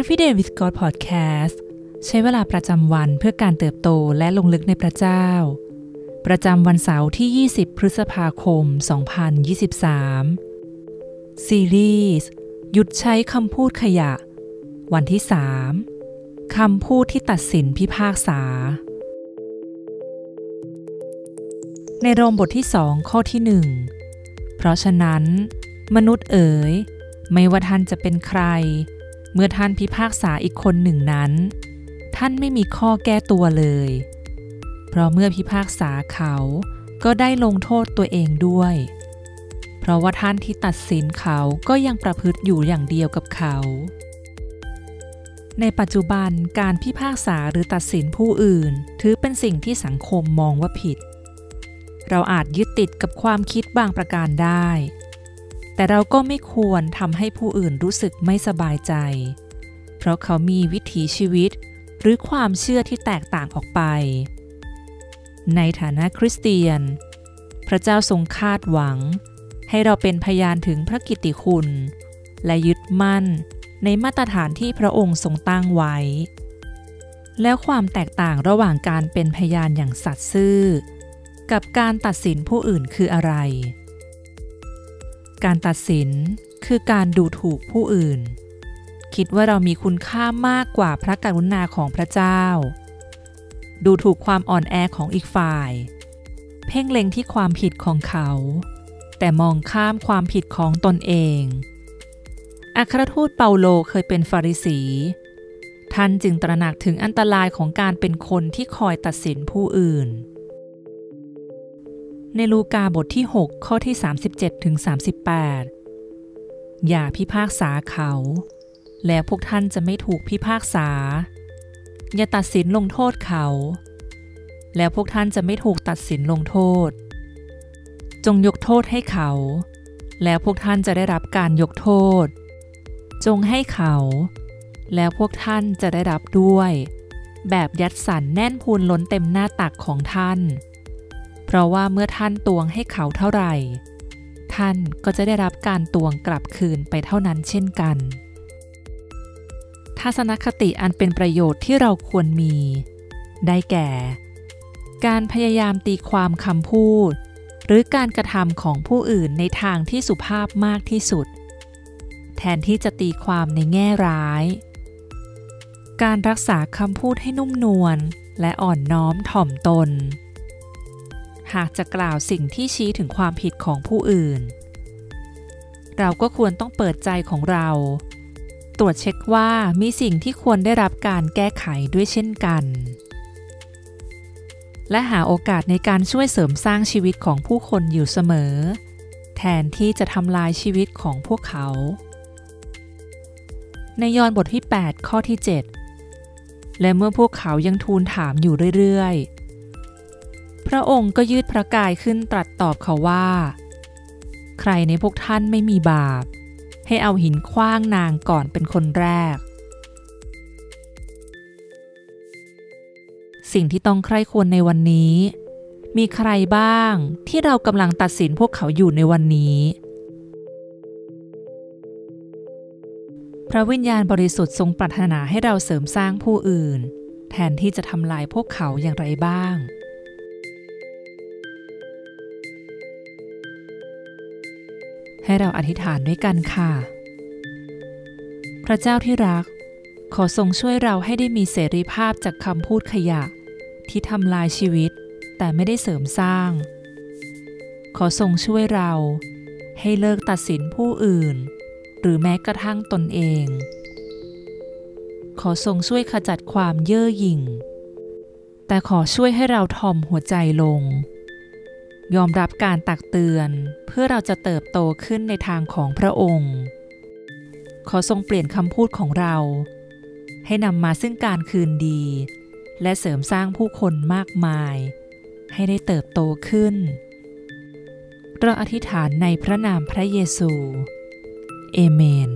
Everyday with God Podcast ใช้เวลาประจำวันเพื่อการเติบโตและลงลึกในพระเจ้า ประจำวันเสาร์ที่ 20 พฤษภาคม 2023 ซีรีส์หยุดใช้คำพูดขยะ วันที่ 3คำพูดที่ตัดสินพิพากษา ในโรมบทที่สองข้อที่หนึ่งเพราะฉะนั้น มนุษย์เอ๋ย ไม่ว่าท่านจะเป็นใคร เมื่อท่านพิพากษาอีกคนหนึ่งนั้น ท่านไม่มีข้อแก้ตัวเลย เพราะเมื่อพิพากษาเขาก็ได้ลงโทษตัวเองด้วย เพราะว่าท่านที่ตัดสินเขาก็ยังประพฤติอยู่อย่างเดียวกับเขา ในปัจจุบันการพิพากษาหรือตัดสินผู้อื่น ถือเป็นสิ่งที่สังคมมองว่าผิด เราอาจยึดติดกับความคิดบางประการได้ แต่เราก็ไม่ควรทำให้ผู้อื่นรู้สึกไม่สบายใจ เพราะเขามีวิถีชีวิต หรือความเชื่อที่แตกต่างออกไป ในฐานะคริสเตียน พระเจ้าทรงคาดหวัง ให้เราเป็นพยานถึงพระกิตติคุณ และยึดมั่นในมาตรฐานที่พระองค์ทรงตั้งไว้ แล้วความแตกต่างระหว่างการเป็นพยานอย่างสัตย์ซื่อ กับการตัดสินผู้อื่นคืออะไร การตัดสินคือการดูถูกผู้อื่น คิดว่าเรามีคุณค่ามากกว่าพระกรุณาของพระเจ้า ดูถูกความอ่อนแอของอีกฝ่าย เพ่งเล็งที่ความผิดของเขา แต่มองข้ามความผิดของตนเองอัครทูตเปาโลเคยเป็นฟาริสี ท่านจึงตระหนักถึงอันตรายของการเป็นคนที่คอยตัดสินผู้อื่น ในลูกาบทที่ 6 ข้อที่ 37ถึง38 อย่าพิพากษาเขา แล้วพวกท่านจะไม่ถูกพิพากษา อย่าตัดสินลงโทษเขา แล้วพวกท่านจะไม่ถูกตัดสินลงโทษ จงยกโทษให้เขา แล้วพวกท่านจะได้รับการยกโทษ จงให้เขา แล้วพวกท่านจะได้รับด้วย แบบยัดสันแน่นพูนล้นเต็มหน้าตักของท่าน เพราะว่าเมื่อท่านตวงให้เขาเท่าไหร่ ท่านก็จะได้รับการตวงกลับคืนไปเท่านั้นเช่นกัน ทัศนคติอันเป็นประโยชน์ที่เราควรมี ได้แก่ การพยายามตีความคำพูด หรือการกระทำของผู้อื่นในทางที่สุภาพมากที่สุด แทนที่จะตีความในแง่ร้าย การรักษาคำพูดให้นุ่มนวลและอ่อนน้อมถ่อมตน หากจะกล่าวสิ่งที่ชี้ถึงความผิดของผู้อื่น เราก็ควรต้องเปิดใจของเรา ตรวจเช็คว่ามีสิ่งที่ควรได้รับการแก้ไขด้วยเช่นกัน และหาโอกาสในการช่วยเสริมสร้างชีวิตของผู้คนอยู่เสมอ แทนที่จะทำลายชีวิตของพวกเขา ในยอห์นบทที่ 8 ข้อที่ 7 และเมื่อพวกเขายังทูลถามอยู่เรื่อยๆ พระองค์ก็ยืดพระกายขึ้นตรัสตอบเขาว่า ใครในพวกท่านไม่มีบาป ให้เอาหินคว้างนางก่อนเป็นคนแรก สิ่งที่ต้องใคร่ควรในวันนี้ มีใครบ้างที่เรากำลังตัดสินพวกเขาอยู่ในวันนี้ พระวิญญาณบริสุทธิ์ทรงปรารถนาให้เราเสริมสร้างผู้อื่น แทนที่จะทำลายพวกเขาอย่างไรบ้าง ให้เราอธิษฐานด้วยกันค่ะ พระเจ้าที่รัก ขอทรงช่วยเราให้ได้มีเสรีภาพจากคำพูดขยะ ที่ทำลายชีวิตแต่ไม่ได้เสริมสร้าง ขอทรงช่วยเราให้เลิกตัดสินผู้อื่น หรือแม้กระทั่งตนเอง ขอทรงช่วยขจัดความเย่อหยิ่ง แต่ขอช่วยให้เราทอมหัวใจลง ยอมรับการตักเตือนเพื่อเราจะเติบโตขึ้นในทางของพระองค์ ขอทรงเปลี่ยนคำพูดของเรา ให้นำมาซึ่งการคืนดี และเสริมสร้างผู้คนมากมาย ให้ได้เติบโตขึ้น เราอธิษฐานในพระนามพระเยซู เอเมน